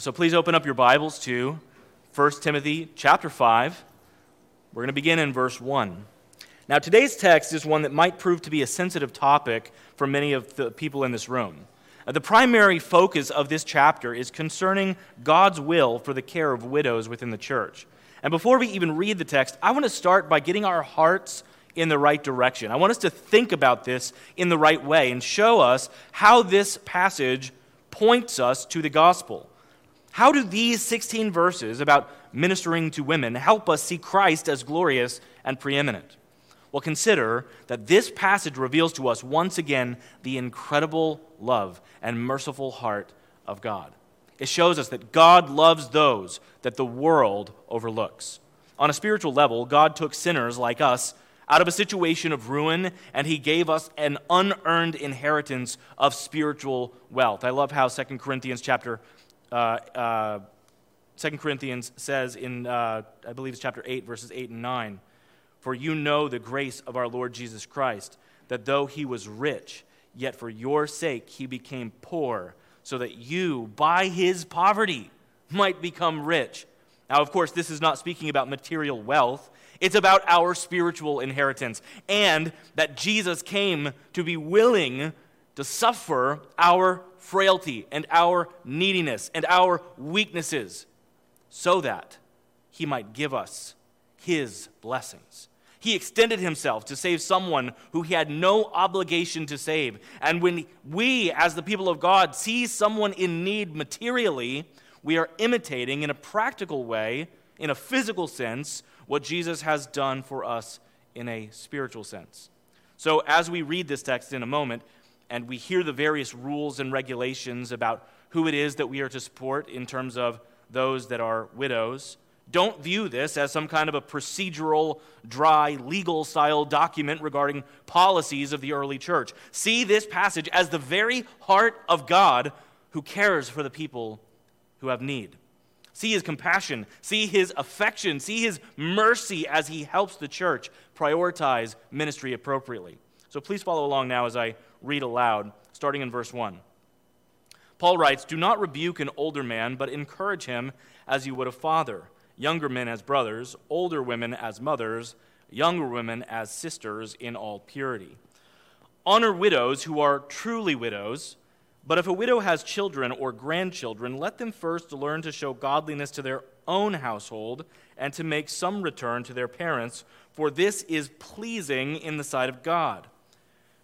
So please open up your Bibles to 1 Timothy chapter 5. We're going to begin in verse 1. Now, today's text is one that might prove to be a sensitive topic for many of the people in this room. Uh, the primary focus of this chapter is concerning God's will for the care of widows within the church. And before we even read the text, I want to start by getting our hearts in the right direction. I want us to think about this in the right way and show us how this passage points us to the gospel. How do these 16 verses about ministering to women help us see Christ as glorious and preeminent? Well, consider that this passage reveals to us once again the incredible love and merciful heart of God. It shows us that God loves those that the world overlooks. On a spiritual level, God took sinners like us out of a situation of ruin, and he gave us an unearned inheritance of spiritual wealth. I love how 2 Corinthians chapter uh, uh, 2 Corinthians says in, uh, I believe it's chapter 8, verses 8 and 9 For you know the grace of our Lord Jesus Christ, that though he was rich, yet for your sake he became poor, so that you, by his poverty, might become rich. Now, of course, this is not speaking about material wealth. It's about our spiritual inheritance, and that Jesus came to be willing to suffer our frailty and our neediness and our weaknesses so that he might give us his blessings. He extended himself to save someone who he had no obligation to save. And when we, as the people of God, see someone in need materially, we are imitating in a practical way, in a physical sense, what Jesus has done for us in a spiritual sense. So, as we read this text in a moment, and we hear the various rules and regulations about who it is that we are to support in terms of those that are widows. Don't view this as some kind of a procedural, dry, legal style document regarding policies of the early church. See this passage as the very heart of God who cares for the people who have need. See his compassion, see his affection, see his mercy as he helps the church prioritize ministry appropriately. So please follow along now as I read aloud, starting in verse 1. Paul writes, Do not rebuke an older man, but encourage him as you would a father, younger men as brothers, older women as mothers, younger women as sisters in all purity. Honor widows who are truly widows. But if a widow has children or grandchildren, let them first learn to show godliness to their own household and to make some return to their parents, for this is pleasing in the sight of God.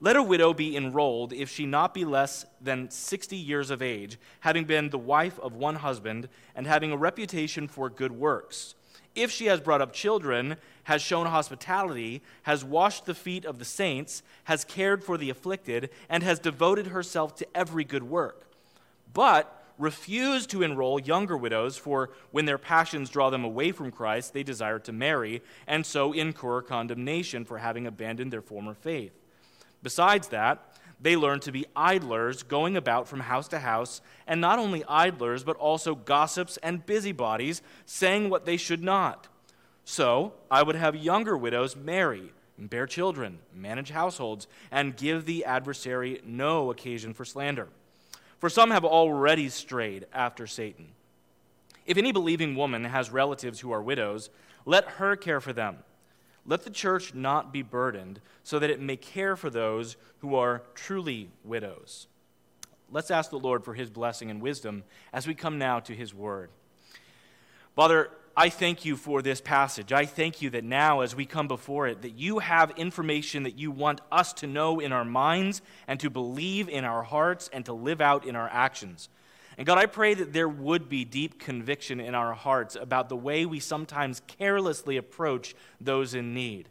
Let a widow be enrolled if she not be less than 60 years of age, having been the wife of one husband, and having a reputation for good works. If she has brought up children, has shown hospitality, has washed the feet of the saints, has cared for the afflicted, and has devoted herself to every good work. But refuse to enroll younger widows, for when their passions draw them away from Christ, they desire to marry, and so incur condemnation for having abandoned their former faith. Besides that, they learn to be idlers, going about from house to house, and not only idlers, but also gossips and busybodies, saying what they should not. So I would have younger widows marry, and bear children, manage households, and give the adversary no occasion for slander. For some have already strayed after Satan. If any believing woman has relatives who are widows, let her care for them let the church not be burdened, so that it may care for those who are truly widows. Let's ask the Lord for his blessing and wisdom as we come now to his word. Father, I thank you for this passage. I thank you that now, as we come before it, that you have information that you want us to know in our minds and to believe in our hearts and to live out in our actions. And God, I pray that there would be deep conviction in our hearts about the way we sometimes carelessly approach those in need.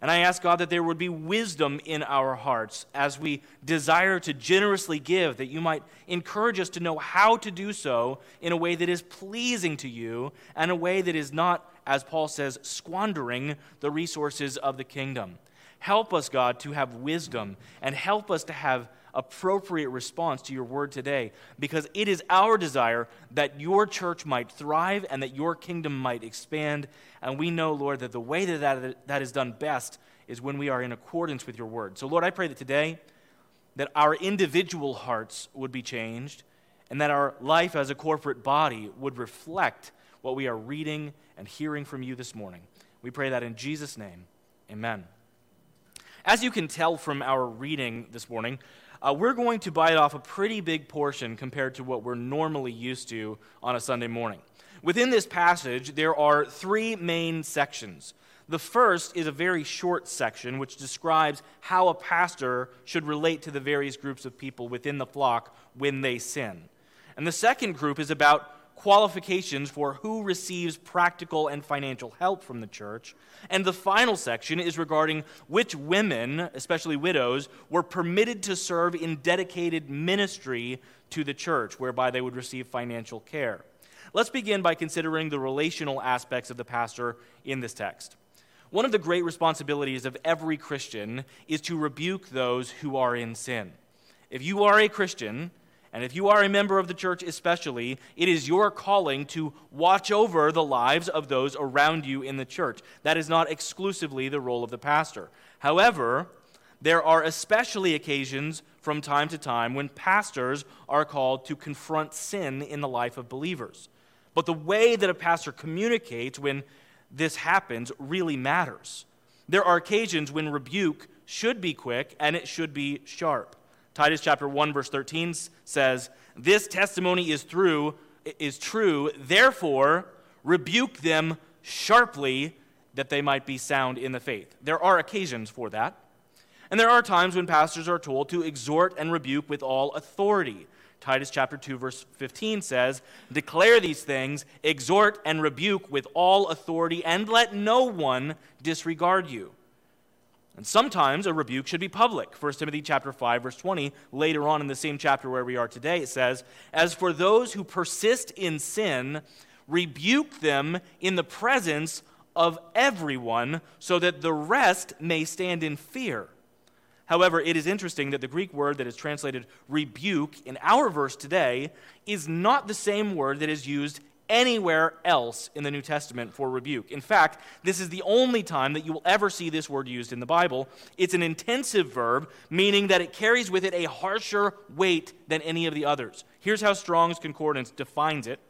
And I ask God that there would be wisdom in our hearts as we desire to generously give, that you might encourage us to know how to do so in a way that is pleasing to you and a way that is not, as Paul says, squandering the resources of the kingdom. Help us, God, to have wisdom and help us to have appropriate response to your word today because it is our desire that your church might thrive and that your kingdom might expand. And we know, Lord, that the way that that, that is done best is when we are in accordance with your word. So, Lord, I pray that today that our individual hearts would be changed and that our life as a corporate body would reflect what we are reading and hearing from you this morning. We pray that in Jesus' name. Amen. As you can tell from our reading this morning, uh, we're going to bite off a pretty big portion compared to what we're normally used to on a Sunday morning. Within this passage, there are three main sections. The first is a very short section which describes how a pastor should relate to the various groups of people within the flock when they sin. And the second group is about qualifications for who receives practical and financial help from the church. And the final section is regarding which women, especially widows, were permitted to serve in dedicated ministry to the church, whereby they would receive financial care. Let's begin by considering the relational aspects of the pastor in this text. One of the great responsibilities of every Christian is to rebuke those who are in sin. If you are a Christian, and if you are a member of the church, especially, it is your calling to watch over the lives of those around you in the church. That is not exclusively the role of the pastor. However, there are especially occasions from time to time when pastors are called to confront sin in the life of believers. But the way that a pastor communicates when this happens really matters. There are occasions when rebuke should be quick and it should be sharp. Titus chapter 1 verse 13 says, "This testimony is through is true, therefore rebuke them sharply that they might be sound in the faith." There are occasions for that. And there are times when pastors are told to exhort and rebuke with all authority. Titus chapter 2 verse 15 says, "Declare these things, exhort and rebuke with all authority, and let no one disregard you." And sometimes a rebuke should be public. 1 Timothy chapter 5 verse 20, later on in the same chapter where we are today, it says, "As for those who persist in sin, rebuke them in the presence of everyone, so that the rest may stand in fear." However, it is interesting that the Greek word that is translated rebuke in our verse today is not the same word that is used anywhere else in the New Testament for rebuke. In fact, this is the only time that you will ever see this word used in the Bible. It's an intensive verb, meaning that it carries with it a harsher weight than any of the others. Here's how Strong's Concordance defines it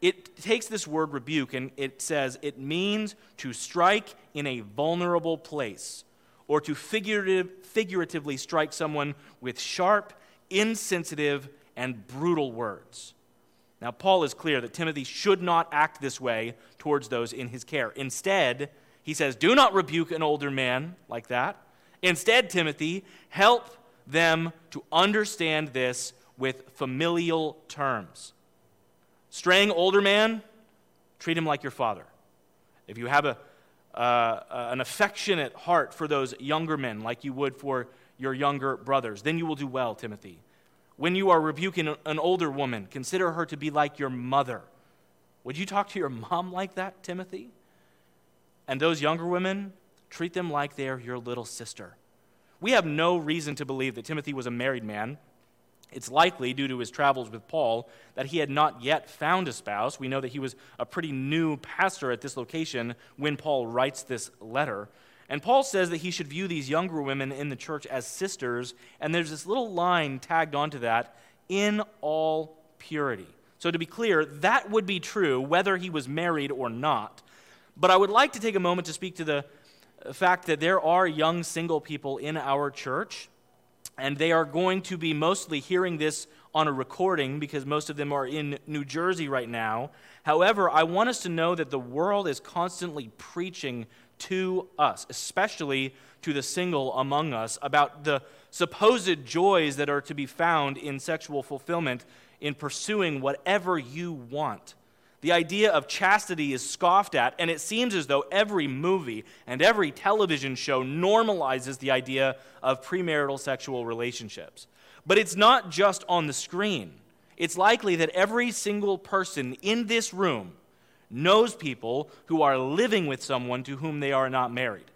it takes this word rebuke and it says it means to strike in a vulnerable place or to figurative, figuratively strike someone with sharp, insensitive, and brutal words. Now, Paul is clear that Timothy should not act this way towards those in his care. Instead, he says, Do not rebuke an older man like that. Instead, Timothy, help them to understand this with familial terms. Straying older man, treat him like your father. If you have a, uh, an affectionate heart for those younger men, like you would for your younger brothers, then you will do well, Timothy. When you are rebuking an older woman, consider her to be like your mother. Would you talk to your mom like that, Timothy? And those younger women, treat them like they are your little sister. We have no reason to believe that Timothy was a married man. It's likely, due to his travels with Paul, that he had not yet found a spouse. We know that he was a pretty new pastor at this location when Paul writes this letter. And Paul says that he should view these younger women in the church as sisters, and there's this little line tagged onto that in all purity. So, to be clear, that would be true whether he was married or not. But I would like to take a moment to speak to the fact that there are young single people in our church, and they are going to be mostly hearing this on a recording because most of them are in New Jersey right now. However, I want us to know that the world is constantly preaching to us, especially to the single among us, about the supposed joys that are to be found in sexual fulfillment in pursuing whatever you want. The idea of chastity is scoffed at, and it seems as though every movie and every television show normalizes the idea of premarital sexual relationships. But it's not just on the screen. It's likely that every single person in this room knows people who are living with someone to whom they are not married.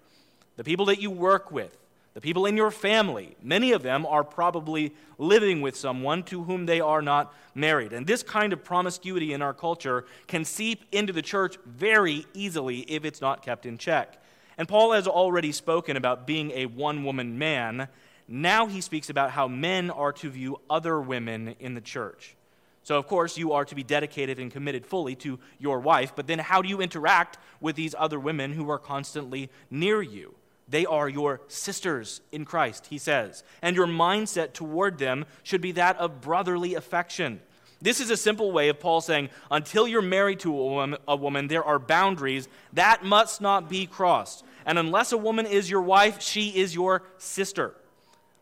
The people that you work with, the people in your family, many of them are probably living with someone to whom they are not married. And this kind of promiscuity in our culture can seep into the church very easily if it's not kept in check. And Paul has already spoken about being a one woman man. Now he speaks about how men are to view other women in the church. So, of course, you are to be dedicated and committed fully to your wife, but then how do you interact with these other women who are constantly near you? They are your sisters in Christ, he says, and your mindset toward them should be that of brotherly affection. This is a simple way of Paul saying, until you're married to a woman, there are boundaries that must not be crossed. And unless a woman is your wife, she is your sister.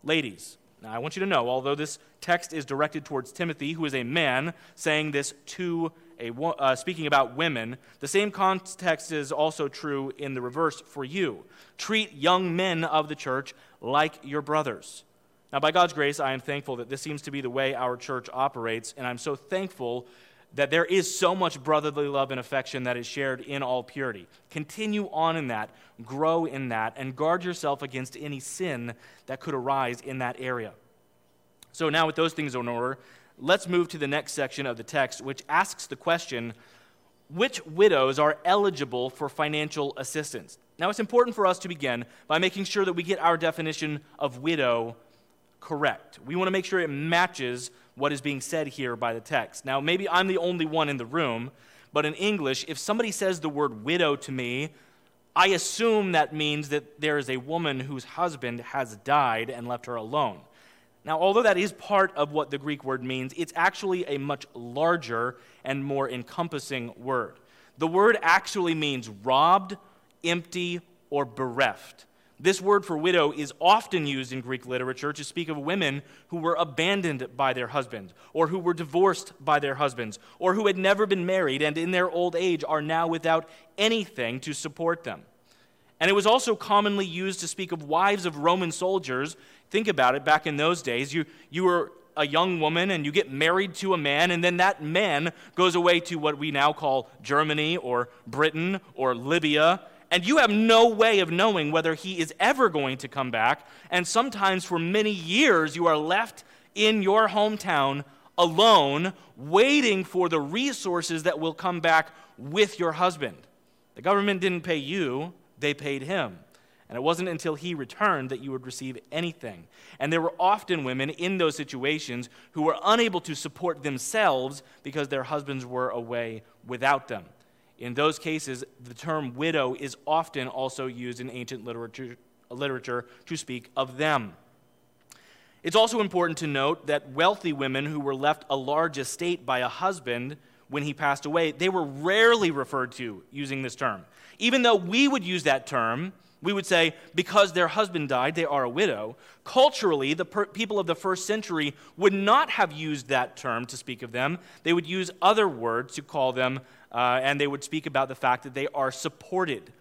Ladies, now I want you to know, although this text is directed towards Timothy, who is a man, saying this to a, uh, speaking about women, the same context is also true in the reverse for you. Treat young men of the church like your brothers. Now, by God's grace, I am thankful that this seems to be the way our church operates, and I'm so thankful that there is so much brotherly love and affection that is shared in all purity. Continue on in that, grow in that, and guard yourself against any sin that could arise in that area. So, now with those things in order, let's move to the next section of the text, which asks the question which widows are eligible for financial assistance? Now, it's important for us to begin by making sure that we get our definition of widow correct. We want to make sure it matches what is being said here by the text. Now, maybe I'm the only one in the room, but in English, if somebody says the word widow to me, I assume that means that there is a woman whose husband has died and left her alone. Now, although that is part of what the Greek word means, it's actually a much larger and more encompassing word. The word actually means robbed, empty, or bereft. This word for widow is often used in Greek literature to speak of women who were abandoned by their husbands, or who were divorced by their husbands, or who had never been married and in their old age are now without anything to support them. And it was also commonly used to speak of wives of Roman soldiers Think about it back in those days. You, you were a young woman and you get married to a man, and then that man goes away to what we now call Germany or Britain or Libya, and you have no way of knowing whether he is ever going to come back. And sometimes for many years, you are left in your hometown alone, waiting for the resources that will come back with your husband. The government didn't pay you, they paid him. And it wasn't until he returned that you would receive anything. And there were often women in those situations who were unable to support themselves because their husbands were away without them. In those cases, the term widow is often also used in ancient literature, literature to speak of them. It's also important to note that wealthy women who were left a large estate by a husband when he passed away, they were rarely referred to using this term. Even though we would use that term, we would say, because their husband died, they are a widow. Culturally, the per- people of the first century would not have used that term to speak of them. They would use other words to call them, uh, and they would speak about the fact that they are supported.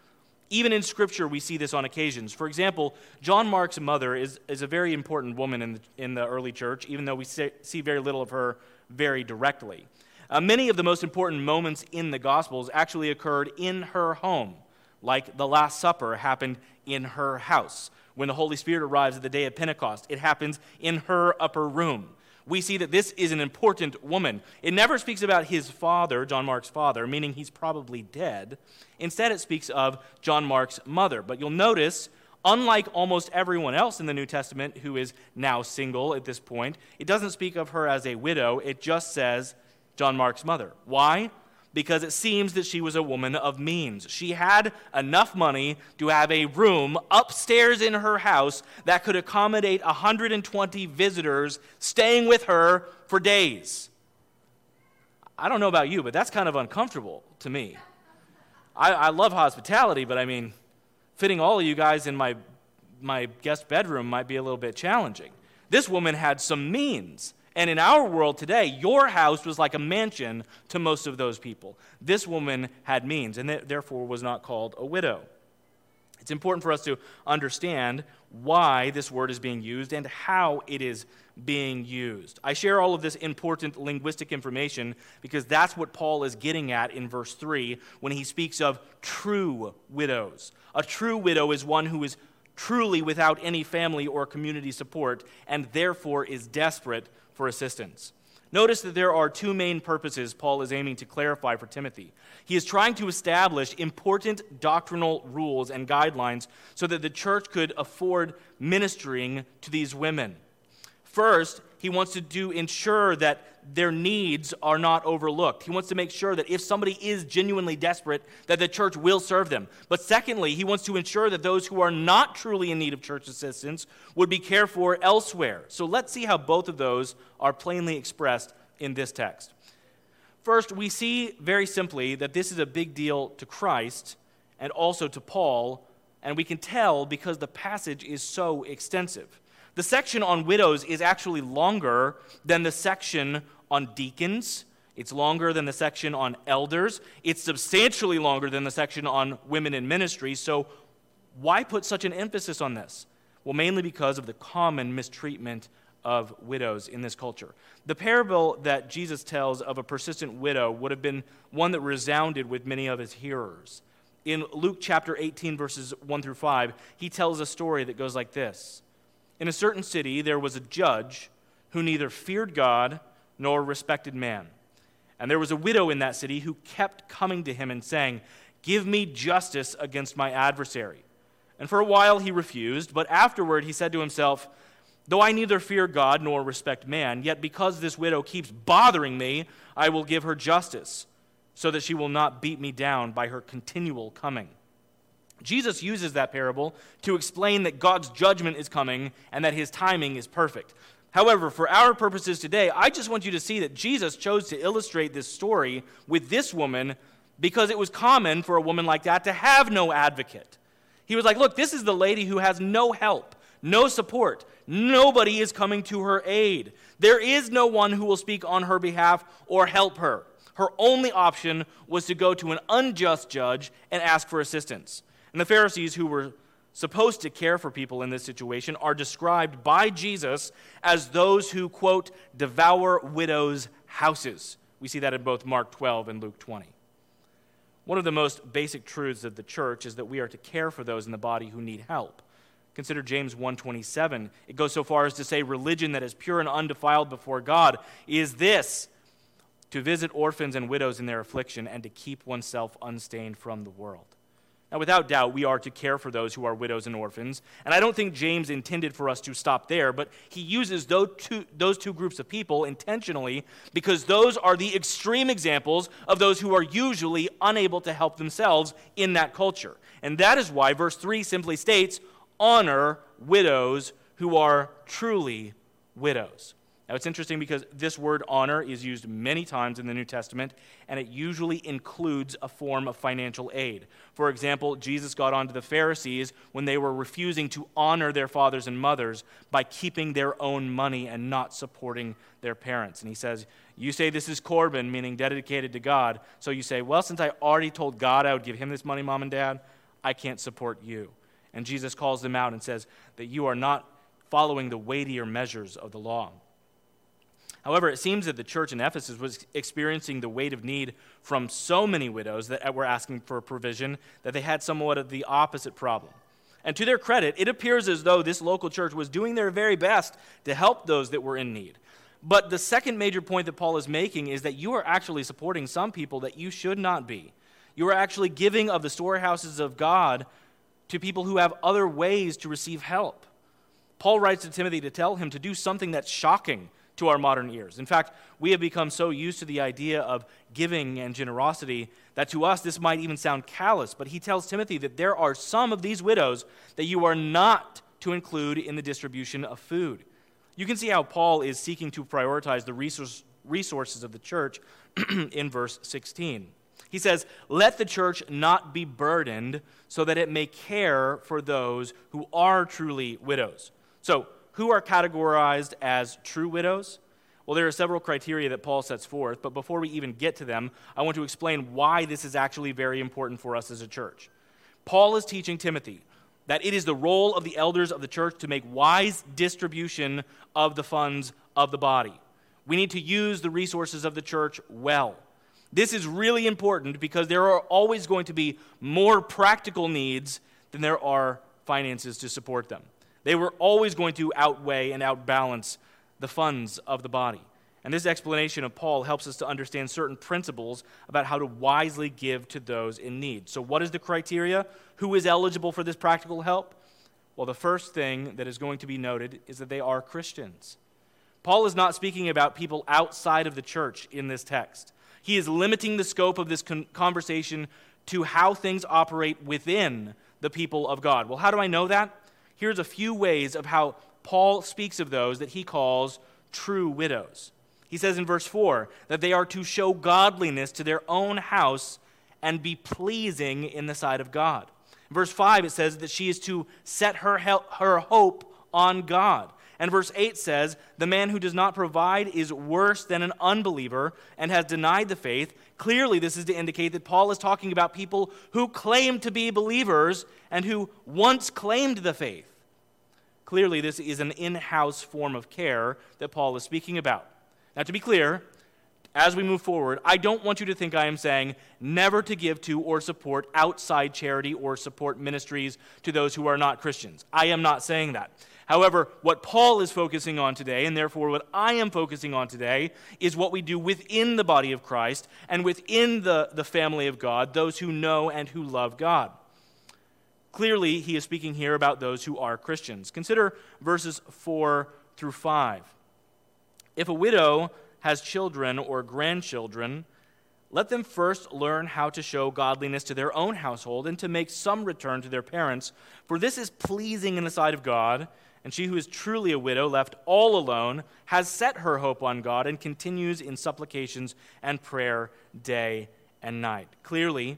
Even in Scripture, we see this on occasions. For example, John Mark's mother is, is a very important woman in the, in the early church, even though we see very little of her very directly. Uh, many of the most important moments in the Gospels actually occurred in her home like the Last Supper happened in her house. When the Holy Spirit arrives at the day of Pentecost, it happens in her upper room. We see that this is an important woman. It never speaks about his father, John Mark's father, meaning he's probably dead. Instead, it speaks of John Mark's mother. But you'll notice, unlike almost everyone else in the New Testament who is now single at this point, it doesn't speak of her as a widow. It just says John Mark's mother. Why? Because it seems that she was a woman of means. She had enough money to have a room upstairs in her house that could accommodate 120 visitors staying with her for days. I don't know about you, but that's kind of uncomfortable to me. I, I love hospitality, but I mean, fitting all of you guys in my, my guest bedroom might be a little bit challenging. This woman had some means And in our world today, your house was like a mansion to most of those people. This woman had means and therefore was not called a widow. It's important for us to understand why this word is being used and how it is being used. I share all of this important linguistic information because that's what Paul is getting at in verse 3 when he speaks of true widows. A true widow is one who is truly without any family or community support and therefore is desperate for assistance. Notice that there are two main purposes Paul is aiming to clarify for Timothy. He is trying to establish important doctrinal rules and guidelines so that the church could afford ministering to these women. First, he wants to do ensure that their needs are not overlooked. He wants to make sure that if somebody is genuinely desperate, that the church will serve them. But secondly, he wants to ensure that those who are not truly in need of church assistance would be cared for elsewhere. So let's see how both of those are plainly expressed in this text. First, we see very simply that this is a big deal to Christ and also to Paul, and we can tell because the passage is so extensive. The section on widows is actually longer than the section on deacons. It's longer than the section on elders. It's substantially longer than the section on women in ministry. So, why put such an emphasis on this? Well, mainly because of the common mistreatment of widows in this culture. The parable that Jesus tells of a persistent widow would have been one that resounded with many of his hearers. In Luke chapter 18, verses 1 through 5, he tells a story that goes like this In a certain city, there was a judge who neither feared God nor respected man. And there was a widow in that city who kept coming to him and saying, Give me justice against my adversary. And for a while he refused, but afterward he said to himself, Though I neither fear God nor respect man, yet because this widow keeps bothering me, I will give her justice, so that she will not beat me down by her continual coming. Jesus uses that parable to explain that God's judgment is coming and that his timing is perfect. However, for our purposes today, I just want you to see that Jesus chose to illustrate this story with this woman because it was common for a woman like that to have no advocate. He was like, Look, this is the lady who has no help no support. Nobody is coming to her aid. There is no one who will speak on her behalf or help her. Her only option was to go to an unjust judge and ask for assistance. And the Pharisees, who were supposed to care for people in this situation, are described by Jesus as those who, quote, devour widows' houses. We see that in both Mark 12 and Luke 20. One of the most basic truths of the church is that we are to care for those in the body who need help. Consider James 1:27. It goes so far as to say religion that is pure and undefiled before God is this: to visit orphans and widows in their affliction and to keep oneself unstained from the world. Now, without doubt, we are to care for those who are widows and orphans. And I don't think James intended for us to stop there, but he uses those two, those two groups of people intentionally because those are the extreme examples of those who are usually unable to help themselves in that culture. And that is why verse 3 simply states honor widows who are truly widows. Now, it's interesting because this word honor is used many times in the New Testament, and it usually includes a form of financial aid. For example, Jesus got onto the Pharisees when they were refusing to honor their fathers and mothers by keeping their own money and not supporting their parents. And he says, You say this is Corban, meaning dedicated to God. So you say, Well, since I already told God I would give him this money, mom and dad, I can't support you. And Jesus calls them out and says that you are not following the weightier measures of the law. However, it seems that the church in Ephesus was experiencing the weight of need from so many widows that were asking for provision that they had somewhat of the opposite problem. And to their credit, it appears as though this local church was doing their very best to help those that were in need. But the second major point that Paul is making is that you are actually supporting some people that you should not be. You are actually giving of the storehouses of God to people who have other ways to receive help. Paul writes to Timothy to tell him to do something that's shocking to our modern ears. In fact, we have become so used to the idea of giving and generosity that to us this might even sound callous, but he tells Timothy that there are some of these widows that you are not to include in the distribution of food. You can see how Paul is seeking to prioritize the resource, resources of the church in verse 16. He says, Let the church not be burdened so that it may care for those who are truly widows. So, who are categorized as true widows? Well, there are several criteria that Paul sets forth, but before we even get to them, I want to explain why this is actually very important for us as a church. Paul is teaching Timothy that it is the role of the elders of the church to make wise distribution of the funds of the body. We need to use the resources of the church well. This is really important because there are always going to be more practical needs than there are finances to support them. They were always going to outweigh and outbalance the funds of the body. And this explanation of Paul helps us to understand certain principles about how to wisely give to those in need. So, what is the criteria? Who is eligible for this practical help? Well, the first thing that is going to be noted is that they are Christians. Paul is not speaking about people outside of the church in this text. He is limiting the scope of this con- conversation to how things operate within the people of God. Well, how do I know that? Here's a few ways of how Paul speaks of those that he calls true widows. He says in verse 4 that they are to show godliness to their own house and be pleasing in the sight of God. In verse 5, it says that she is to set her, her hope on God. And verse 8 says, The man who does not provide is worse than an unbeliever and has denied the faith. Clearly, this is to indicate that Paul is talking about people who claim to be believers and who once claimed the faith. Clearly, this is an in house form of care that Paul is speaking about. Now, to be clear, as we move forward, I don't want you to think I am saying never to give to or support outside charity or support ministries to those who are not Christians. I am not saying that. However, what Paul is focusing on today, and therefore what I am focusing on today, is what we do within the body of Christ and within the, the family of God, those who know and who love God. Clearly, he is speaking here about those who are Christians. Consider verses 4 through 5. If a widow has children or grandchildren, let them first learn how to show godliness to their own household and to make some return to their parents, for this is pleasing in the sight of God and she who is truly a widow, left all alone, has set her hope on God and continues in supplications and prayer day and night. Clearly,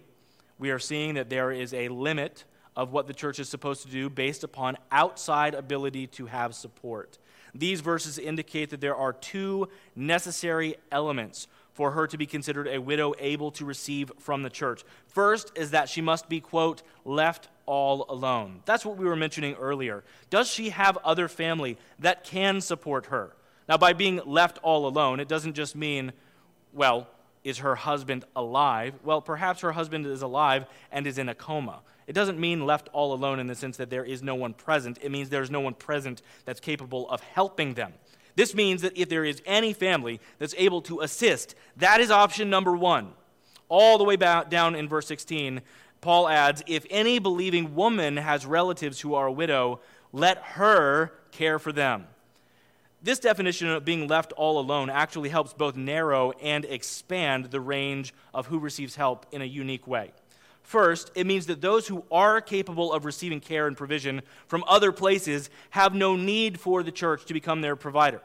we are seeing that there is a limit of what the church is supposed to do based upon outside ability to have support. These verses indicate that there are two necessary elements for her to be considered a widow able to receive from the church. First is that she must be, quote, left all alone. That's what we were mentioning earlier. Does she have other family that can support her? Now, by being left all alone, it doesn't just mean, well, is her husband alive? Well, perhaps her husband is alive and is in a coma. It doesn't mean left all alone in the sense that there is no one present. It means there's no one present that's capable of helping them. This means that if there is any family that's able to assist, that is option number one. All the way back down in verse 16, Paul adds, If any believing woman has relatives who are a widow, let her care for them. This definition of being left all alone actually helps both narrow and expand the range of who receives help in a unique way. First, it means that those who are capable of receiving care and provision from other places have no need for the church to become their provider.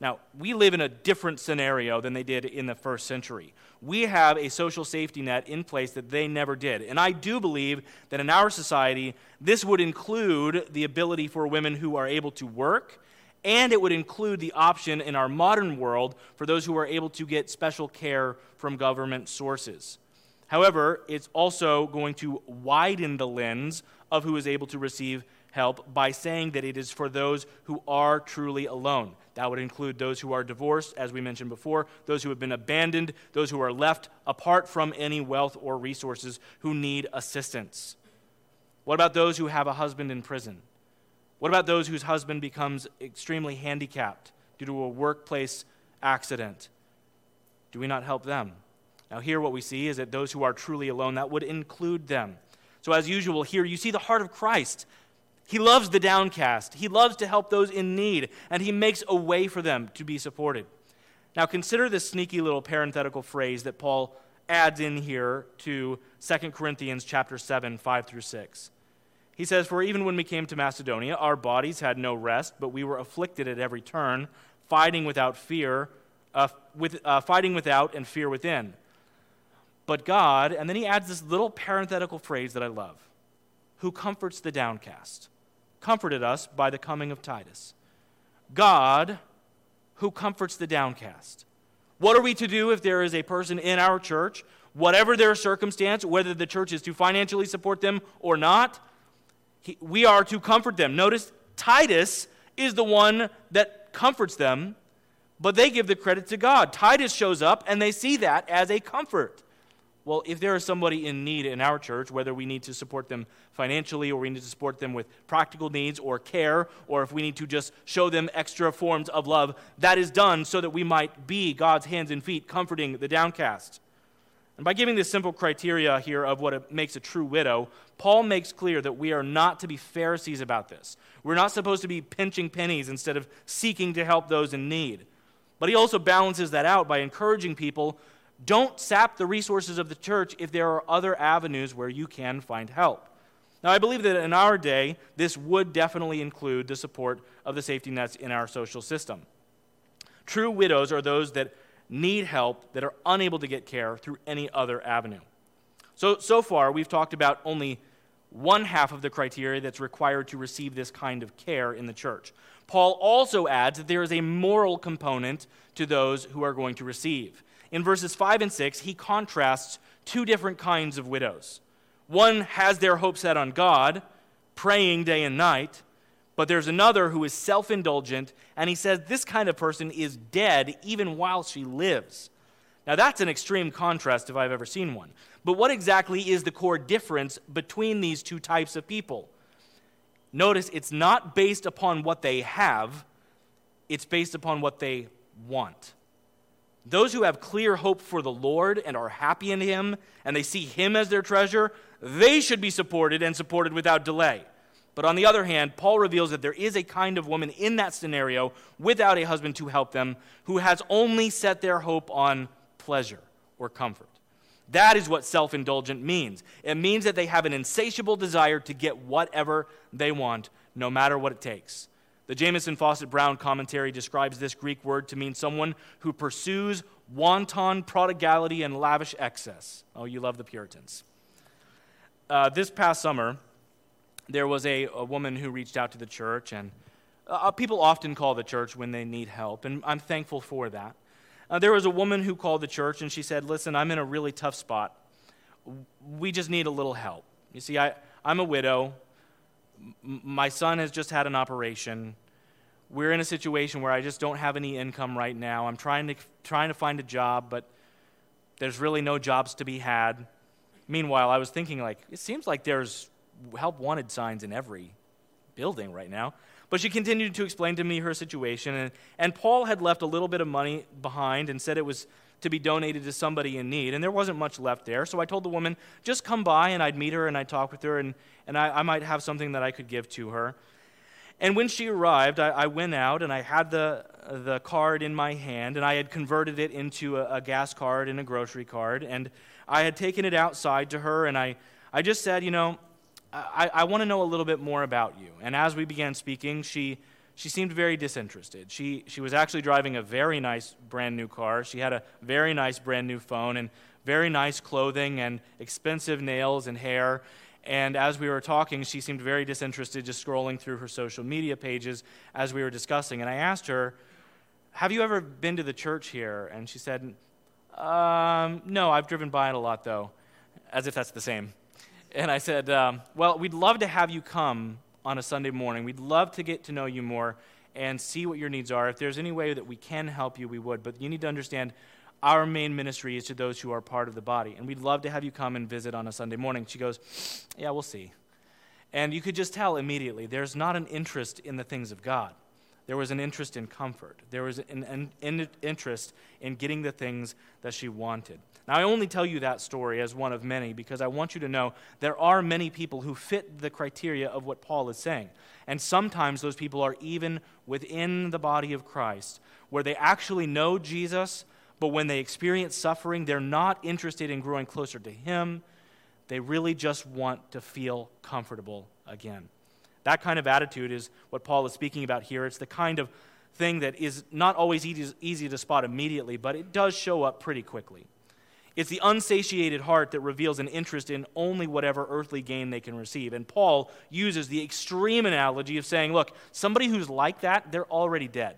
Now, we live in a different scenario than they did in the first century. We have a social safety net in place that they never did. And I do believe that in our society, this would include the ability for women who are able to work, and it would include the option in our modern world for those who are able to get special care from government sources. However, it's also going to widen the lens of who is able to receive help by saying that it is for those who are truly alone. That would include those who are divorced, as we mentioned before, those who have been abandoned, those who are left apart from any wealth or resources who need assistance. What about those who have a husband in prison? What about those whose husband becomes extremely handicapped due to a workplace accident? Do we not help them? Now, here what we see is that those who are truly alone, that would include them. So, as usual, here you see the heart of Christ he loves the downcast. He loves to help those in need, and he makes a way for them to be supported. Now, consider this sneaky little parenthetical phrase that Paul adds in here to 2 Corinthians chapter 7, 5 through 6. He says, For even when we came to Macedonia, our bodies had no rest, but we were afflicted at every turn, fighting without fear, uh, with, uh, fighting without and fear within. But God, and then he adds this little parenthetical phrase that I love, who comforts the downcast comforted us by the coming of Titus. God, who comforts the downcast. What are we to do if there is a person in our church, whatever their circumstance, whether the church is to financially support them or not? We are to comfort them. Notice Titus is the one that comforts them, but they give the credit to God. Titus shows up and they see that as a comfort. Well, if there is somebody in need in our church, whether we need to support them financially or we need to support them with practical needs or care, or if we need to just show them extra forms of love, that is done so that we might be God's hands and feet comforting the downcast. And by giving this simple criteria here of what makes a true widow, Paul makes clear that we are not to be Pharisees about this. We're not supposed to be pinching pennies instead of seeking to help those in need. But he also balances that out by encouraging people don't sap the resources of the church if there are other avenues where you can find help. Now, I believe that in our day, this would definitely include the support of the safety nets in our social system. True widows are those that need help that are unable to get care through any other avenue. So, so far, we've talked about only one half of the criteria that's required to receive this kind of care in the church. Paul also adds that there is a moral component to those who are going to receive. In verses 5 and 6, he contrasts two different kinds of widows. One has their hope set on God, praying day and night, but there's another who is self indulgent, and he says this kind of person is dead even while she lives. Now, that's an extreme contrast if I've ever seen one. But what exactly is the core difference between these two types of people? Notice it's not based upon what they have, it's based upon what they want. Those who have clear hope for the Lord and are happy in Him, and they see Him as their treasure, they should be supported and supported without delay. But on the other hand, Paul reveals that there is a kind of woman in that scenario without a husband to help them who has only set their hope on pleasure or comfort. That is what self indulgent means. It means that they have an insatiable desire to get whatever they want, no matter what it takes. The Jamieson Fausset Brown commentary describes this Greek word to mean someone who pursues wanton prodigality and lavish excess. Oh, you love the Puritans. Uh, this past summer, there was a, a, woman who reached out to the church, and uh, people often call the church when they need help, and I'm thankful for that. Uh, there was a woman who called the church, and she said, Listen, I'm in a really tough spot. We just need a little help. You see, I, I'm a widow. My son has just had an operation we're in a situation where I just don't have any income right now. I'm trying to, trying to find a job, but there's really no jobs to be had. Meanwhile, I was thinking, like, it seems like there's help wanted signs in every building right now. But she continued to explain to me her situation, and, and Paul had left a little bit of money behind and said it was to be donated to somebody in need, and there wasn't much left there. So I told the woman, just come by and I'd meet her and I'd talk with her, and, and I, I might have something that I could give to her. And when she arrived, I, I, went out and I had the, the card in my hand, and I had converted it into a, a, gas card and a grocery card. And I had taken it outside to her, and I, I just said, You know, I, I want to know a little bit more about you. And as we began speaking, she, she seemed very disinterested. She, she was actually driving a very nice brand new car. She had a very nice brand new phone and very nice clothing and expensive nails and hair. And as we were talking, she seemed very disinterested, just scrolling through her social media pages as we were discussing. And I asked her, Have you ever been to the church here? And she said, um, No, I've driven by it a lot, though, as if that's the same. And I said, um, Well, we'd love to have you come on a Sunday morning. We'd love to get to know you more and see what your needs are. If there's any way that we can help you, we would. But you need to understand our main ministry is to those who are part of the body. And we'd love to have you come and visit on a Sunday morning. She goes, Yeah, we'll see. And you could just tell immediately there's not an interest in the things of God. There was an interest in comfort. There was an, an, an interest in getting the things that she wanted. Now, I only tell you that story as one of many because I want you to know there are many people who fit the criteria of what Paul is saying. And sometimes those people are even within the body of Christ, where they actually know Jesus, but when they experience suffering, they're not interested in growing closer to Him. They really just want to feel comfortable again. That kind of attitude is what Paul is speaking about here. It's the kind of thing that is not always easy, easy to spot immediately, but it does show up pretty quickly. It's the unsatiated heart that reveals an interest in only whatever earthly gain they can receive. And Paul uses the extreme analogy of saying, look, somebody who's like that, they're already dead.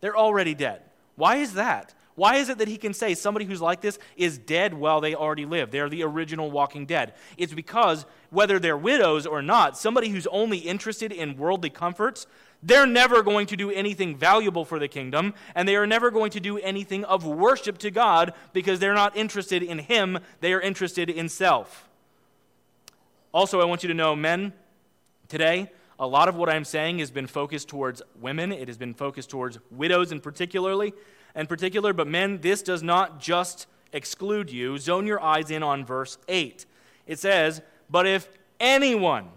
They're already dead. Why is that? Why is it that he can say somebody who's like this is dead while they already live? They're the original walking dead. It's because whether they're widows or not, somebody who's only interested in worldly comforts, they're never going to do anything valuable for the kingdom, and they are never going to do anything of worship to God because they're not interested in Him, they are interested in self. Also, I want you to know, men, today, a lot of what I'm saying has been focused towards women. It has been focused towards widows and particularly, in particular, but men, this does not just exclude you. Zone your eyes in on verse 8. It says, But if anyone,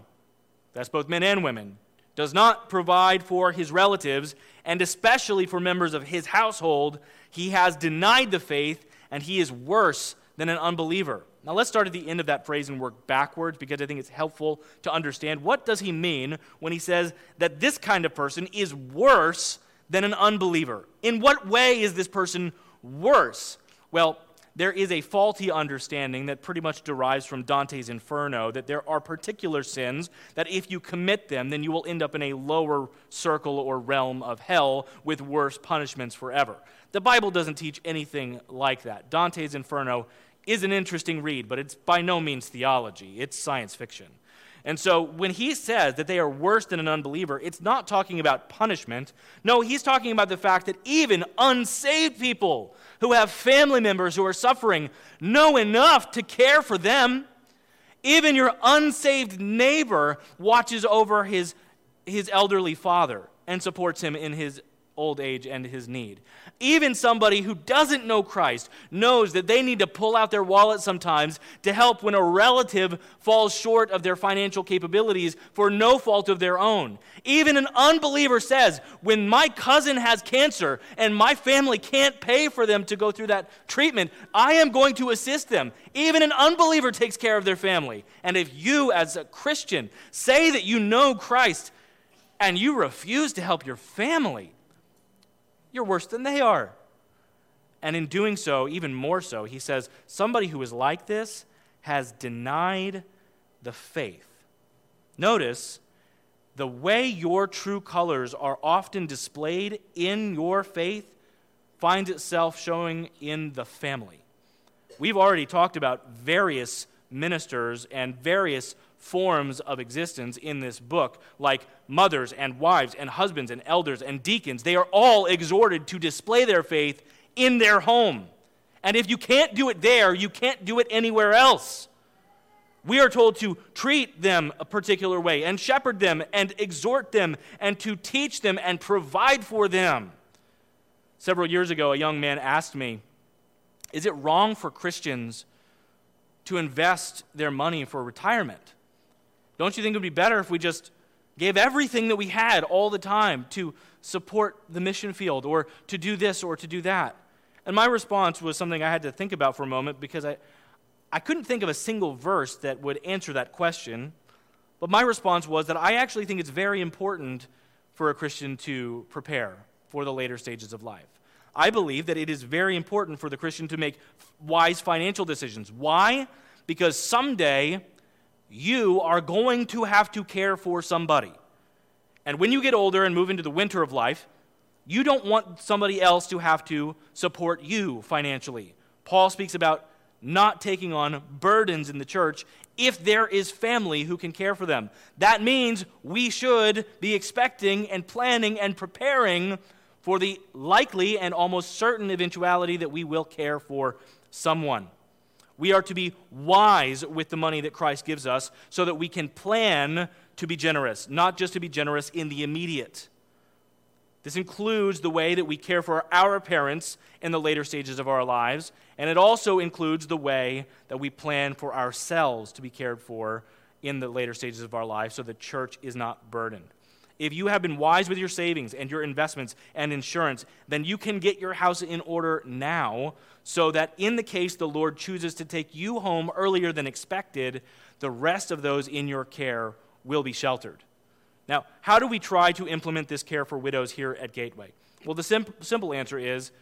that's both men and women, does not provide for his relatives, and especially for members of his household, he has denied the faith, and he is worse than an unbeliever. Now let's start at the end of that phrase and work backwards because I think it's helpful to understand what does he mean when he says that this kind of person is worse than an unbeliever. In what way is this person worse? Well, there is a faulty understanding that pretty much derives from Dante's Inferno that there are particular sins that if you commit them, then you will end up in a lower circle or realm of hell with worse punishments forever. The Bible doesn't teach anything like that. Dante's Inferno is an interesting read, but it's by no means theology, it's science fiction. And so when he says that they are worse than an unbeliever, it's not talking about punishment. No, he's talking about the fact that even unsaved people who have family members who are suffering know enough to care for them. Even your unsaved neighbor watches over his, his elderly father and supports him in his old age and his need. Even somebody who doesn't know Christ knows that they need to pull out their wallet sometimes to help when a relative falls short of their financial capabilities for no fault of their own. Even an unbeliever says, when my cousin has cancer and my family can't pay for them to go through that treatment, I am going to assist them. Even an unbeliever takes care of their family. And if you, as a Christian, say that you know Christ and you refuse to help your family, you're worse than they are. And in doing so, even more so, he says, somebody who is like this has denied the faith. Notice the way your true colors are often displayed in your faith finds itself showing in the family. We've already talked about various ministers and various forms of existence in this book, like mothers and wives and husbands and elders and deacons. They are all exhorted to display their faith in their home. And if you can't do it there, you can't do it anywhere else. We are told to treat them a particular way and shepherd them and exhort them and to teach them and provide for them. Several years ago, a young man asked me, Is it wrong for Christians to invest their money for retirement? Don't you think it would be better if we just gave everything that we had all the time to support the mission field or to do this or to do that? And my response was something I had to think about for a moment because I, I couldn't think of a single verse that would answer that question. But my response was that I actually think it's very important for a Christian to prepare for the later stages of life. I believe that it is very important for the Christian to make wise financial decisions. Why? Because someday you are going to have to care for somebody. And when you get older and move into the winter of life, you don't want somebody else to have to support you financially. Paul speaks about not taking on burdens in the church if there is family who can care for them. That means we should be expecting and planning and preparing for the likely and almost certain eventuality that we will care for someone. We are to be wise with the money that Christ gives us so that we can plan to be generous, not just to be generous in the immediate. This includes the way that we care for our parents in the later stages of our lives, and it also includes the way that we plan for ourselves to be cared for in the later stages of our lives so the church is not burdened. If you have been wise with your savings and your investments and insurance, then you can get your house in order now so that in the case the Lord chooses to take you home earlier than expected, the rest of those in your care will be sheltered. Now, how do we try to implement this care for widows here at Gateway? Well, the sim- simple answer is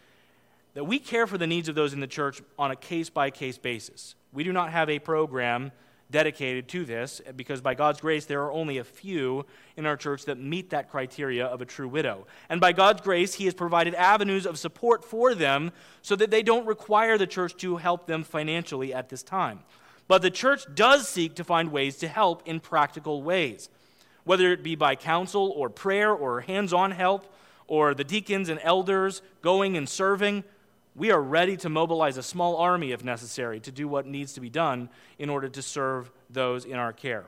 that we care for the needs of those in the church on a case by case basis. We do not have a program dedicated to this because by God's grace, there are only a few in our church that meet that criteria of a true widow. And by God's grace, He has provided avenues of support for them so that they don't require the church to help them financially at this time. But the church does seek to find ways to help in practical ways, whether it be by counsel or prayer or hands on help or the deacons and elders going and serving we are ready to mobilize a small army if necessary to do what needs to be done in order to serve those in our care.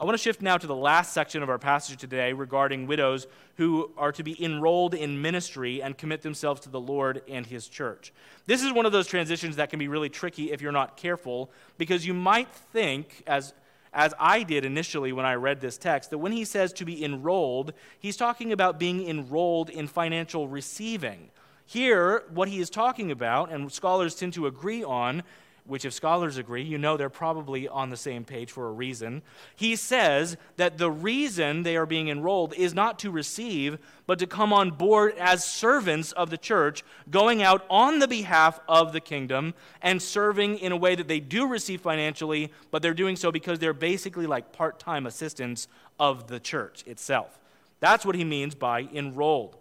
I want to shift now to the last section of our passage today regarding widows who are to be enrolled in ministry and commit themselves to the Lord and His church. This is one of those transitions that can be really tricky if you're not careful, because you might think, as, as I did initially when I read this text, that when he says to be enrolled, he's talking about being enrolled in financial receiving. Here, what he is talking about, and scholars tend to agree on, which if scholars agree, you know they're probably on the same page for a reason. He says that the reason they are being enrolled is not to receive, but to come on board as servants of the church, going out on the behalf of the kingdom and serving in a way that they do receive financially, but they're doing so because they're basically like part time assistants of the church itself. That's what he means by enrolled.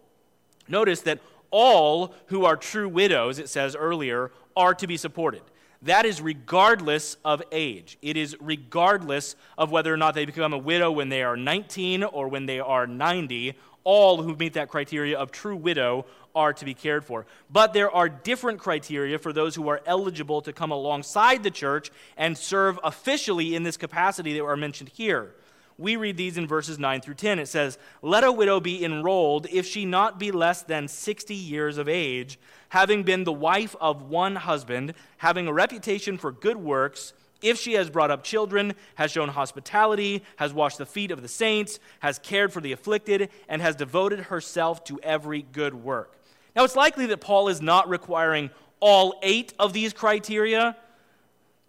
Notice that all who are true widows, it says earlier, are to be supported. That is regardless of age. It is regardless of whether or not they become a widow when they are 19 or when they are 90. All who meet that criteria of true widow are to be cared for. But there are different criteria for those who are eligible to come alongside the church and serve officially in this capacity that are mentioned here we read these in verses 9 through 10. It says, Let a widow be enrolled if she not be less than 60 years of age, having been the wife of one husband, having a reputation for good works, if she has brought up children, has shown hospitality, has washed the feet of the saints, has cared for the afflicted, and has devoted herself to every good work. Now, it's likely that Paul is not requiring all eight of these criteria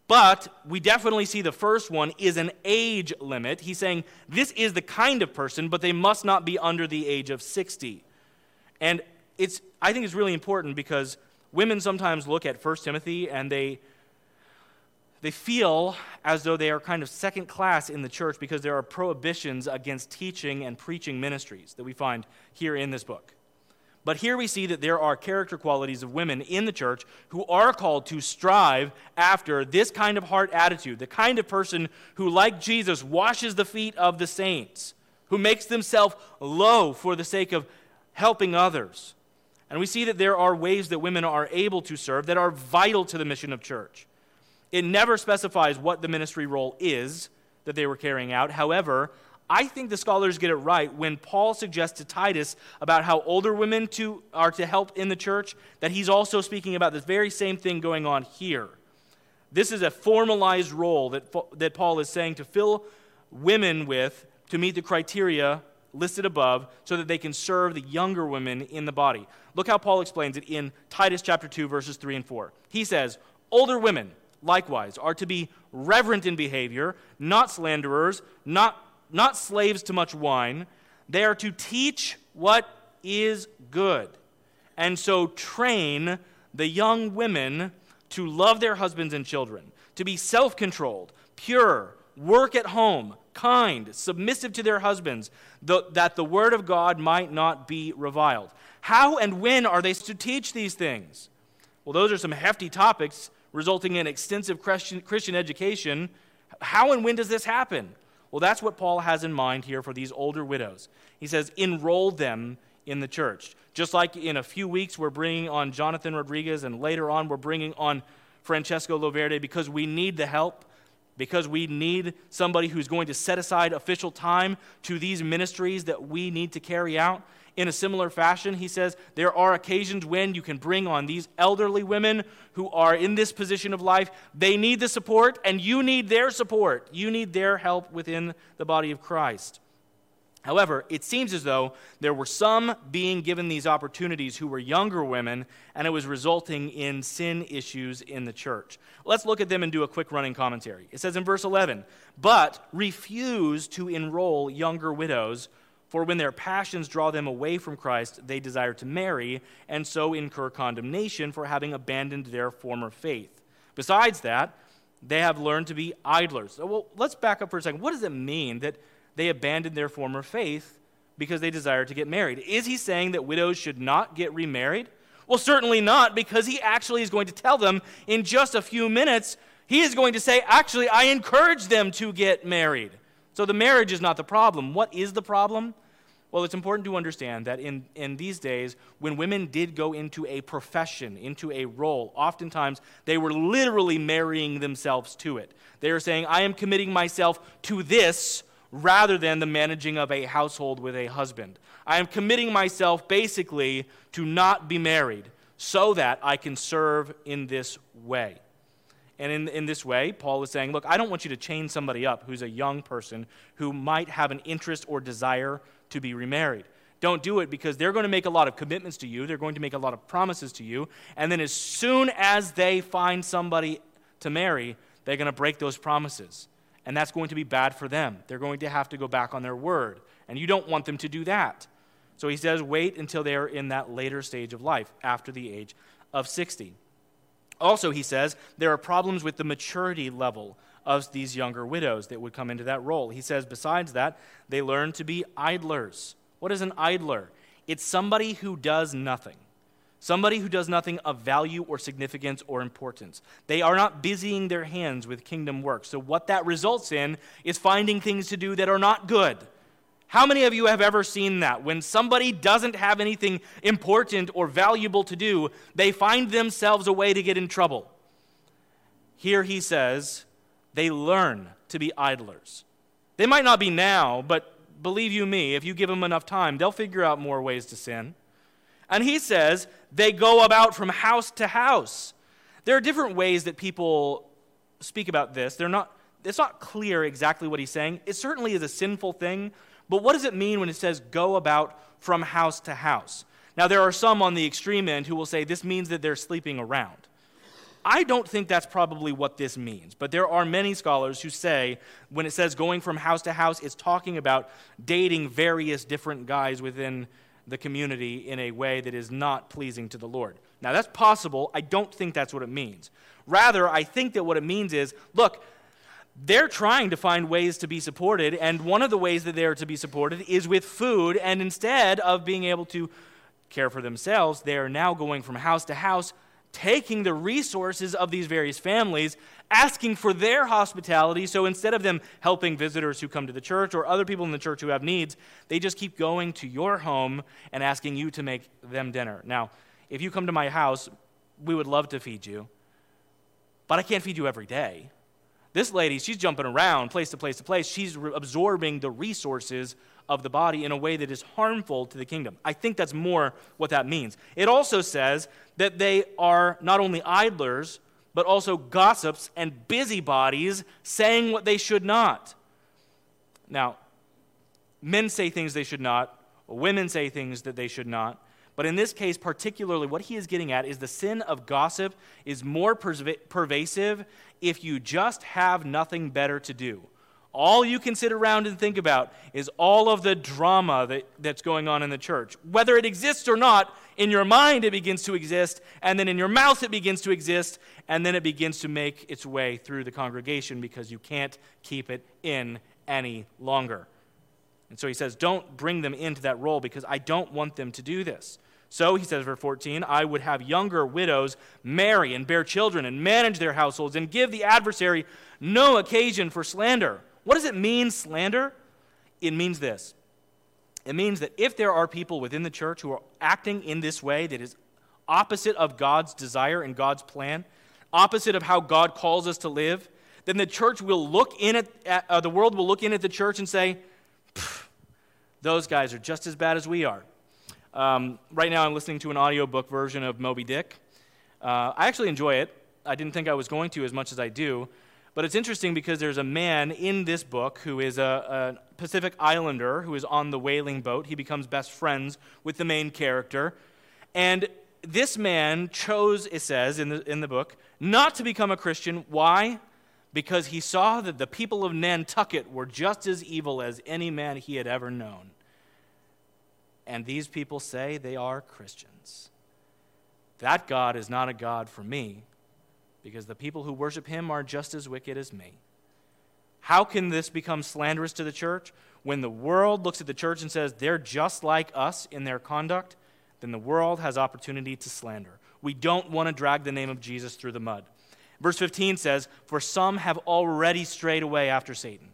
but we definitely see the first one is an age limit. He's saying this is the kind of person, but they must not be under the age of 60. And it's, I think it's really important because women sometimes look at 1 Timothy and they, they feel as though they are kind of second class in the church because there are prohibitions against teaching and preaching ministries that we find here in this book. But here we see that there are character qualities of women in the church who are called to strive after this kind of heart attitude, the kind of person who, like Jesus, washes the feet of the saints, who makes themselves low for the sake of helping others. And we see that there are ways that women are able to serve that are vital to the mission of church. It never specifies what the ministry role is that they were carrying out. However, I think the scholars get it right when Paul suggests to Titus about how older women to, are to help in the church, that he's also speaking about this very same thing going on here. This is a formalized role that, that Paul is saying to fill women with to meet the criteria listed above so that they can serve the younger women in the body. Look how Paul explains it in Titus chapter 2 verses 3 and 4. He says, "Older women likewise are to be reverent in behavior, not slanderers, not not slaves to much wine. They are to teach what is good. And so train the young women to love their husbands and children, to be self controlled, pure, work at home, kind, submissive to their husbands, that the word of God might not be reviled. How and when are they to teach these things? Well, those are some hefty topics resulting in extensive Christian, Christian education. How and when does this happen? Well, that's what Paul has in mind here for these older widows. He says, enroll them in the church. Just like in a few weeks, we're bringing on Jonathan Rodriguez, and later on, we're bringing on Francesco Loverde because we need the help, because we need somebody who's going to set aside official time to these ministries that we need to carry out. In a similar fashion, he says, there are occasions when you can bring on these elderly women who are in this position of life. They need the support, and you need their support. You need their help within the body of Christ. However, it seems as though there were some being given these opportunities who were younger women, and it was resulting in sin issues in the church. Let's look at them and do a quick running commentary. It says in verse 11, But refuse to enroll younger widows for when their passions draw them away from Christ, they desire to marry, and so incur condemnation for having abandoned their former faith. Besides that, they have learned to be idlers. Well, let's back up for a second. What does it mean that they abandoned their former faith because they desire to get married? Is he saying that widows should not get remarried? Well, certainly not, because he actually is going to tell them in just a few minutes, he is going to say, actually, I encourage them to get married. So the marriage is not the problem. What is the problem? Well, it's important to understand that in, in these days, when women did go into a profession, into a role, oftentimes they were literally marrying themselves to it. They were saying, I am committing myself to this rather than the managing of a household with a husband. I am committing myself basically to not be married so that I can serve in this way. And in, in this way, Paul is saying, Look, I don't want you to chain somebody up who's a young person who might have an interest or desire to be remarried. Don't do it because they're going to make a lot of commitments to you. They're going to make a lot of promises to you. And then as soon as they find somebody to marry, they're going to break those promises. And that's going to be bad for them. They're going to have to go back on their word. And you don't want them to do that. So he says, wait until they are in that later stage of life, after the age of 60. Also, he says, there are problems with the maturity level of these younger widows that would come into that role. He says, besides that, they learn to be idlers. What is an idler? It's somebody who does nothing. Somebody who does nothing of value or significance or importance. They are not busying their hands with kingdom work. So, what that results in is finding things to do that are not good. How many of you have ever seen that? When somebody doesn't have anything important or valuable to do, they find themselves a way to get in trouble. Here he says, they learn to be idlers. They might not be now, but believe you me, if you give them enough time, they'll figure out more ways to sin. And he says they go about from house to house. There are different ways that people speak about this. They're not, it's not clear exactly what he's saying. It certainly is a sinful thing, but what does it mean when it says go about from house to house? Now, there are some on the extreme end who will say this means that they're sleeping around. I don't think that's probably what this means, but there are many scholars who say when it says going from house to house, it's talking about dating various different guys within the community in a way that is not pleasing to the Lord. Now, that's possible. I don't think that's what it means. Rather, I think that what it means is look, they're trying to find ways to be supported, and one of the ways that they are to be supported is with food, and instead of being able to care for themselves, they are now going from house to house, taking the resources of these various families, asking for their hospitality. So instead of them helping visitors who come to the church or other people in the church who have needs, they just keep going to your home and asking you to make them dinner. Now, if you come to my house, we would love to feed you, but I can't feed you every day. This lady, she's jumping around place to place to place. She's re- absorbing the resources of the body in a way that is harmful to the kingdom. I think that's more what that means. It also says that they are not only idlers, but also gossips and busybodies saying what they should not. Now, men say things they should not, women say things that they should not. But in this case, particularly, what he is getting at is the sin of gossip is more pervasive if you just have nothing better to do. All you can sit around and think about is all of the drama that, that's going on in the church. Whether it exists or not, in your mind it begins to exist, and then in your mouth it begins to exist, and then it begins to make its way through the congregation because you can't keep it in any longer. And so he says, Don't bring them into that role because I don't want them to do this. So, he says, verse 14, I would have younger widows marry and bear children and manage their households and give the adversary no occasion for slander. What does it mean, slander? It means this it means that if there are people within the church who are acting in this way that is opposite of God's desire and God's plan, opposite of how God calls us to live, then the church will look in at, uh, the world will look in at the church and say, those guys are just as bad as we are. Um, right now, I'm listening to an audiobook version of Moby Dick. Uh, I actually enjoy it. I didn't think I was going to as much as I do. But it's interesting because there's a man in this book who is a, a Pacific Islander who is on the whaling boat. He becomes best friends with the main character. And this man chose, it says in the, in the book, not to become a Christian. Why? Because he saw that the people of Nantucket were just as evil as any man he had ever known. And these people say they are Christians. That God is not a God for me. because the people who worship him are just as wicked as me. How can this become slanderous to the church? When the world looks at the church and says they're just like us in their conduct, then the world has opportunity to slander. We don't want to drag the name of Jesus through the mud. Verse 15 says, For some have already strayed away after Satan.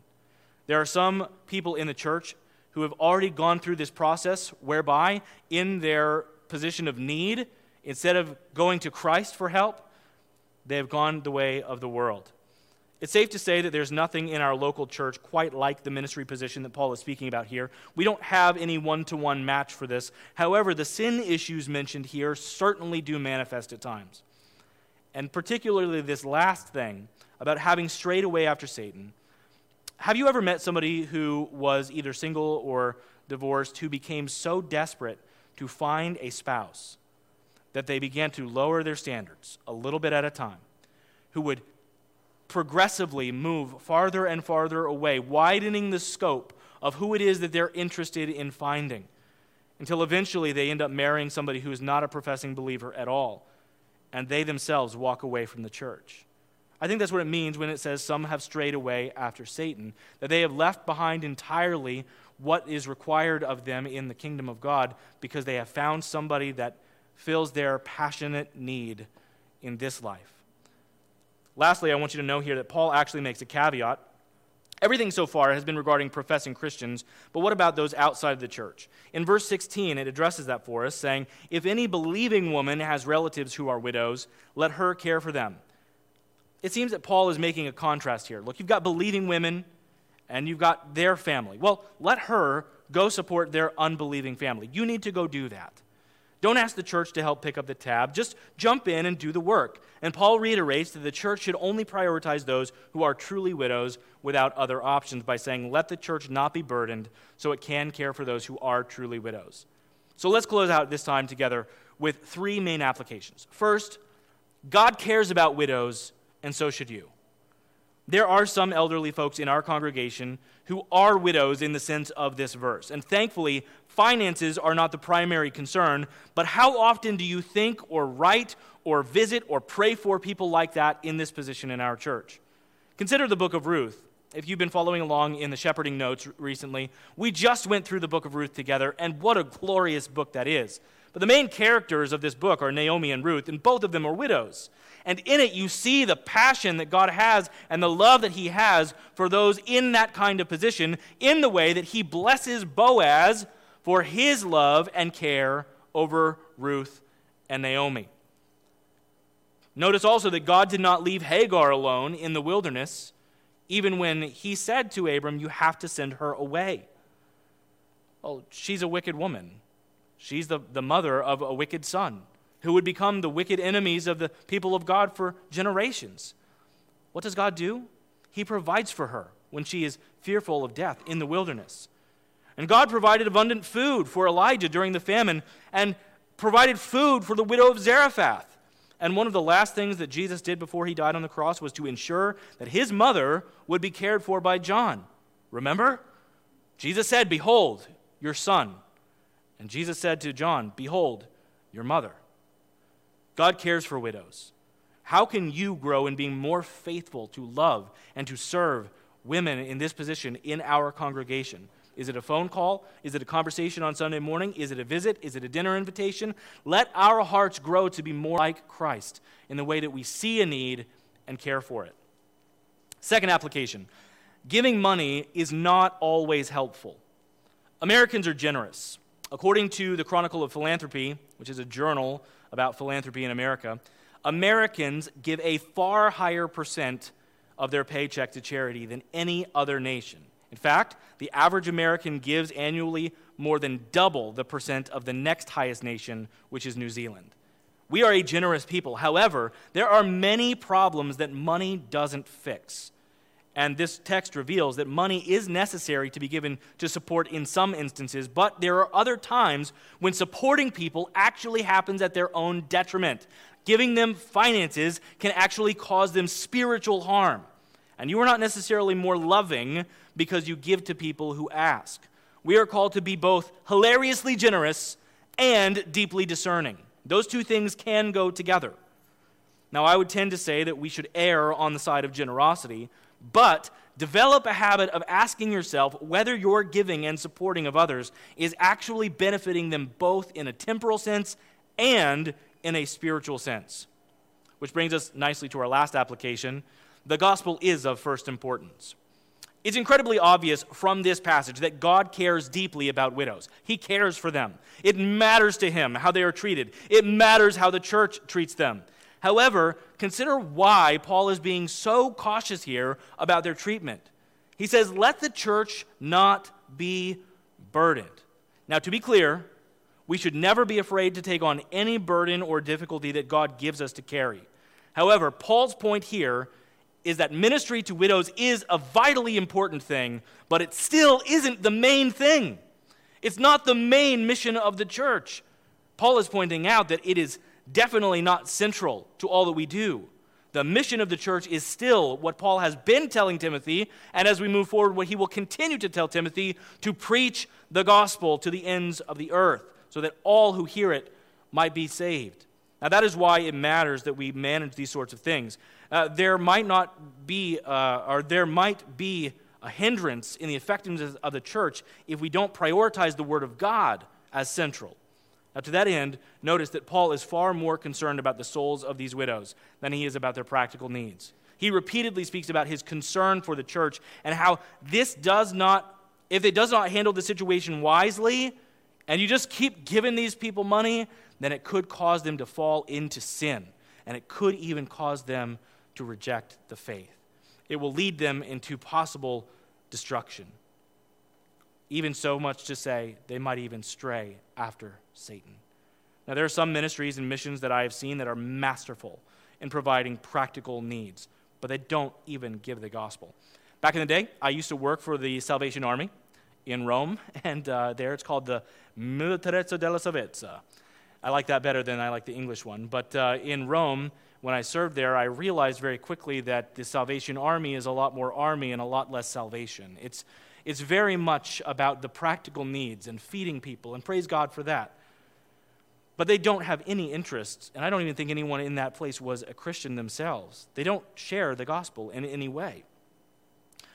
There are some people in the church who have already gone through this process whereby, in their position of need, instead of going to Christ for help, they have gone the way of the world. It's safe to say that there's nothing in our local church quite like the ministry position that Paul is speaking about here. We don't have any one to one match for this. However, the sin issues mentioned here certainly do manifest at times. And particularly this last thing about having strayed away after Satan. Have you ever met somebody who was either single or divorced who became so desperate to find a spouse that they began to lower their standards a little bit at a time, who would progressively move farther and farther away, widening the scope of who it is that they're interested in finding, until eventually they end up marrying somebody who is not a professing believer at all, and they themselves walk away from the church. I think that's what it means when it says some have strayed away after Satan, that they have left behind entirely what is required of them in the kingdom of God because they have found somebody that fills their passionate need in this life. Lastly, I want you to know here that Paul actually makes a caveat. Everything so far has been regarding professing Christians, but what about those outside of the church? In verse 16, it addresses that for us, saying, If any believing woman has relatives who are widows, let her care for them. It seems that Paul is making a contrast here. Look, you've got believing women and you've got their family. Well, let her go support their unbelieving family. You need to go do that. Don't ask the church to help pick up the tab. Just jump in and do the work. And Paul reiterates that the church should only prioritize those who are truly widows without other options by saying, let the church not be burdened so it can care for those who are truly widows. So let's close out this time together with three main applications. First, God cares about widows, and so should you. There are some elderly folks in our congregation who are widows in the sense of this verse. And thankfully, finances are not the primary concern, but how often do you think or write or visit or pray for people like that in this position in our church? Consider the book of Ruth. If you've been following along in the shepherding notes recently, we just went through the book of Ruth together, and what a glorious book that is. But the main characters of this book are Naomi and Ruth, and both of them are widows. And in it, you see the passion that God has and the love that He has for those in that kind of position in the way that He blesses Boaz for his love and care over Ruth and Naomi. Notice also that God did not leave Hagar alone in the wilderness, even when He said to Abram, You have to send her away. Well, she's a wicked woman. She's the, the mother of a wicked son who would become the wicked enemies of the people of God for generations. What does God do? He provides for her when she is fearful of death in the wilderness. And God provided abundant food for Elijah during the famine and provided food for the widow of Zarephath. And one of the last things that Jesus did before he died on the cross was to ensure that his mother would be cared for by John. Remember? Jesus said, Behold, your son. And Jesus said to John, Behold, your mother. God cares for widows. How can you grow in being more faithful to love and to serve women in this position in our congregation? Is it a phone call? Is it a conversation on Sunday morning? Is it a visit? Is it a dinner invitation? Let our hearts grow to be more like Christ in the way that we see a need and care for it. Second application giving money is not always helpful. Americans are generous. According to the Chronicle of Philanthropy, which is a journal about philanthropy in America, Americans give a far higher percent of their paycheck to charity than any other nation. In fact, the average American gives annually more than double the percent of the next highest nation, which is New Zealand. We are a generous people. However, there are many problems that money doesn't fix. And this text reveals that money is necessary to be given to support in some instances, but there are other times when supporting people actually happens at their own detriment. Giving them finances can actually cause them spiritual harm. And you are not necessarily more loving because you give to people who ask. We are called to be both hilariously generous and deeply discerning. Those two things can go together. Now, I would tend to say that we should err on the side of generosity, but develop a habit of asking yourself whether your giving and supporting of others is actually benefiting them both in a temporal sense and in a spiritual sense. Which brings us nicely to our last application. The gospel is of first importance. It's incredibly obvious from this passage that God cares deeply about widows. He cares for them. It matters to him how they are treated, it matters how the church treats them. However, consider why Paul is being so cautious here about their treatment. He says, Let the church not be burdened. Now, to be clear, we should never be afraid to take on any burden or difficulty that God gives us to carry. However, Paul's point here is that ministry to widows is a vitally important thing, but it still isn't the main thing. It's not the main mission of the church. Paul is pointing out that it is definitely not central to all that we do. The mission of the church is still what Paul has been telling Timothy, and as we move forward, what he will continue to tell Timothy to preach the gospel to the ends of the earth, so that all who hear it might be saved. Now, that is why it matters that we manage these sorts of things. Uh, there might not be, uh, or there might be a hindrance in the effectiveness of the church if we don't prioritize the Word of God as central. Now, to that end, notice that Paul is far more concerned about the souls of these widows than he is about their practical needs. He repeatedly speaks about his concern for the church and how this does not, if it does not handle the situation wisely, and you just keep giving these people money, then it could cause them to fall into sin, and it could even cause them to reject the faith. It will lead them into possible destruction. Even so much to say, they might even stray after Satan. Now, there are some ministries and missions that I have seen that are masterful in providing practical needs, but they don't even give the gospel. Back in the day, I used to work for the Salvation Army in Rome, and uh, there it's called the Militarizzo della Salvezza. I like that better than I like the English one. But uh, in Rome, when I served there, I realized very quickly that the Salvation Army is a lot more army and a lot less salvation. It's, it's very much about the practical needs and feeding people, and praise God for that. But they don't have any interest, and I don't even think anyone in that place was a Christian themselves. They don't share the gospel in any way.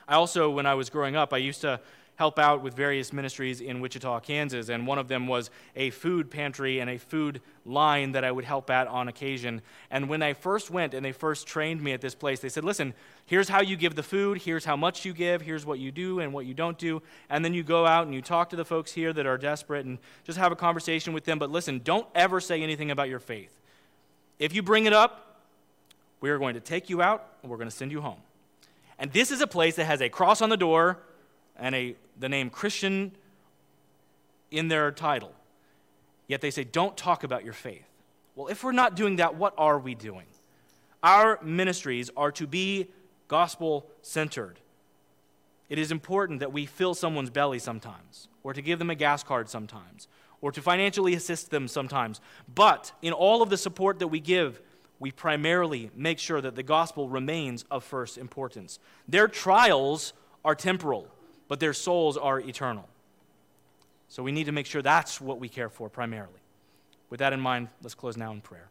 I also, when I was growing up, I used to help out with various ministries in Wichita, Kansas. And one of them was a food pantry and a food line that I would help at on occasion. And when I first went and they first trained me at this place, they said, listen, here's how you give the food, here's how much you give, here's what you do and what you don't do. And then you go out and you talk to the folks here that are desperate and just have a conversation with them. But listen, don't ever say anything about your faith. If you bring it up, we are going to take you out and we're going to send you home. And this is a place that has a cross on the door and a, the name Christian in their title. Yet they say, don't talk about your faith. Well, if we're not doing that, what are we doing? Our ministries are to be gospel centered. It is important that we fill someone's belly sometimes, or to give them a gas card sometimes, or to financially assist them sometimes. But in all of the support that we give, we primarily make sure that the gospel remains of first importance. Their trials are temporal but their souls are eternal. So we need to make sure that's what we care for primarily. With that in mind, let's close now in prayer.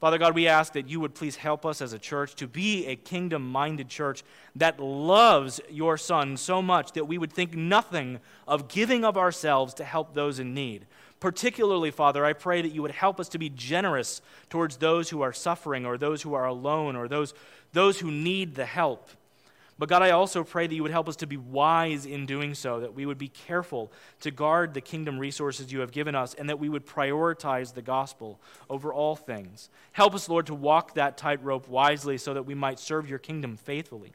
Father God, we ask that you would please help us as a church to be a kingdom minded church that loves your Son so much that we would think nothing of giving of ourselves to help those in need. Particularly, Father, I pray that you would help us to be generous towards those who are suffering or those who are alone or those, those who need the help. But God, I also pray that you would help us to be wise in doing so, that we would be careful to guard the kingdom resources you have given us, and that we would prioritize the gospel over all things. Help us, Lord, to walk that tightrope wisely so that we might serve your kingdom faithfully.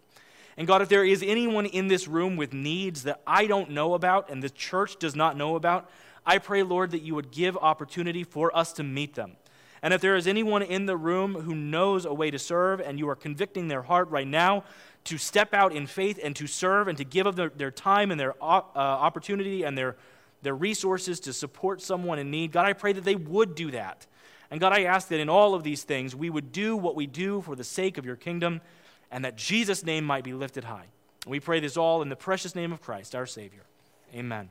And God, if there is anyone in this room with needs that I don't know about and the church does not know about, I pray, Lord, that you would give opportunity for us to meet them. And if there is anyone in the room who knows a way to serve and you are convicting their heart right now to step out in faith and to serve and to give of their, their time and their uh, opportunity and their, their resources to support someone in need, God, I pray that they would do that. And God, I ask that in all of these things we would do what we do for the sake of your kingdom and that Jesus' name might be lifted high. We pray this all in the precious name of Christ, our Savior. Amen.